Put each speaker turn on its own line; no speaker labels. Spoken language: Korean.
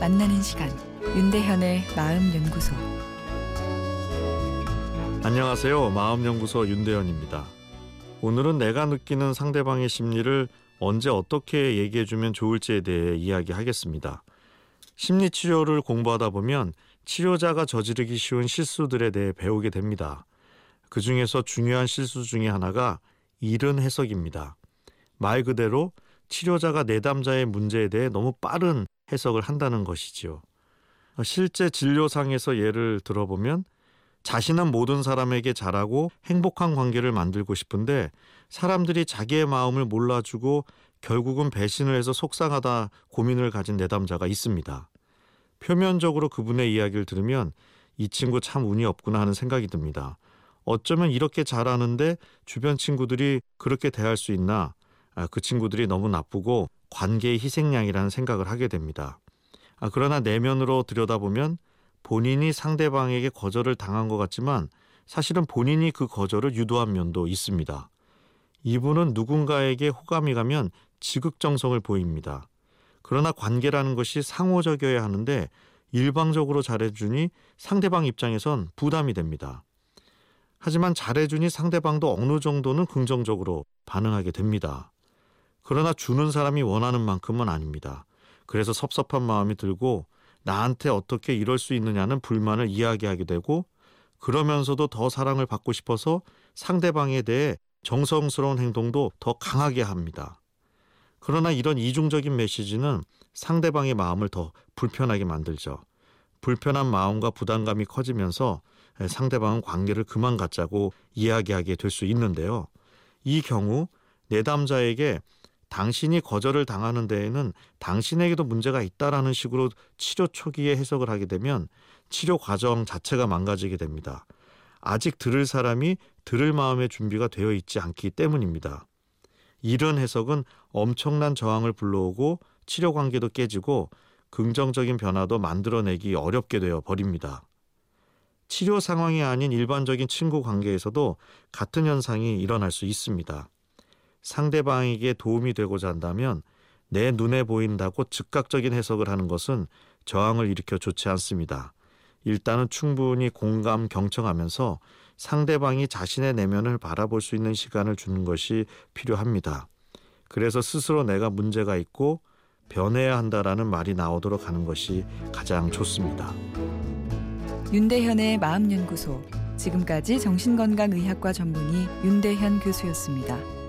만나는 시간 윤대현의 마음 연구소
안녕하세요. 마음 연구소 윤대현입니다. 오늘은 내가 느끼는 상대방의 심리를 언제 어떻게 얘기해 주면 좋을지에 대해 이야기하겠습니다. 심리 치료를 공부하다 보면 치료자가 저지르기 쉬운 실수들에 대해 배우게 됩니다. 그 중에서 중요한 실수 중에 하나가 이른 해석입니다. 말 그대로 치료자가 내담자의 문제에 대해 너무 빠른 해석을 한다는 것이지요. 실제 진료상에서 예를 들어보면 자신은 모든 사람에게 잘하고 행복한 관계를 만들고 싶은데 사람들이 자기의 마음을 몰라주고 결국은 배신을 해서 속상하다 고민을 가진 내담자가 있습니다. 표면적으로 그분의 이야기를 들으면 이 친구 참 운이 없구나 하는 생각이 듭니다. 어쩌면 이렇게 잘하는데 주변 친구들이 그렇게 대할 수 있나? 아, 그 친구들이 너무 나쁘고 관계의 희생양이라는 생각을 하게 됩니다. 아, 그러나 내면으로 들여다보면 본인이 상대방에게 거절을 당한 것 같지만 사실은 본인이 그 거절을 유도한 면도 있습니다. 이분은 누군가에게 호감이 가면 지극정성을 보입니다. 그러나 관계라는 것이 상호적이어야 하는데 일방적으로 잘해주니 상대방 입장에선 부담이 됩니다. 하지만 잘해주니 상대방도 어느 정도는 긍정적으로 반응하게 됩니다. 그러나 주는 사람이 원하는 만큼은 아닙니다. 그래서 섭섭한 마음이 들고 나한테 어떻게 이럴 수 있느냐는 불만을 이야기하게 되고 그러면서도 더 사랑을 받고 싶어서 상대방에 대해 정성스러운 행동도 더 강하게 합니다. 그러나 이런 이중적인 메시지는 상대방의 마음을 더 불편하게 만들죠. 불편한 마음과 부담감이 커지면서 상대방은 관계를 그만 갖자고 이야기하게 될 수 있는데요. 이 경우 내담자에게 당신이 거절을 당하는 데에는 당신에게도 문제가 있다라는 식으로 치료 초기에 해석을 하게 되면 치료 과정 자체가 망가지게 됩니다. 아직 들을 사람이 들을 마음의 준비가 되어 있지 않기 때문입니다. 이런 해석은 엄청난 저항을 불러오고 치료 관계도 깨지고 긍정적인 변화도 만들어내기 어렵게 되어 버립니다. 치료 상황이 아닌 일반적인 친구 관계에서도 같은 현상이 일어날 수 있습니다. 상대방에게 도움이 되고자 한다면 내 눈에 보인다고 즉각적인 해석을 하는 것은 저항을 일으켜 좋지 않습니다. 일단은 충분히 공감, 경청하면서 상대방이 자신의 내면을 바라볼 수 있는 시간을 주는 것이 필요합니다. 그래서 스스로 내가 문제가 있고 변해야 한다라는 말이 나오도록 하는 것이 가장 좋습니다.
윤대현의 마음연구소 지금까지 정신건강의학과 전문의 윤대현 교수였습니다.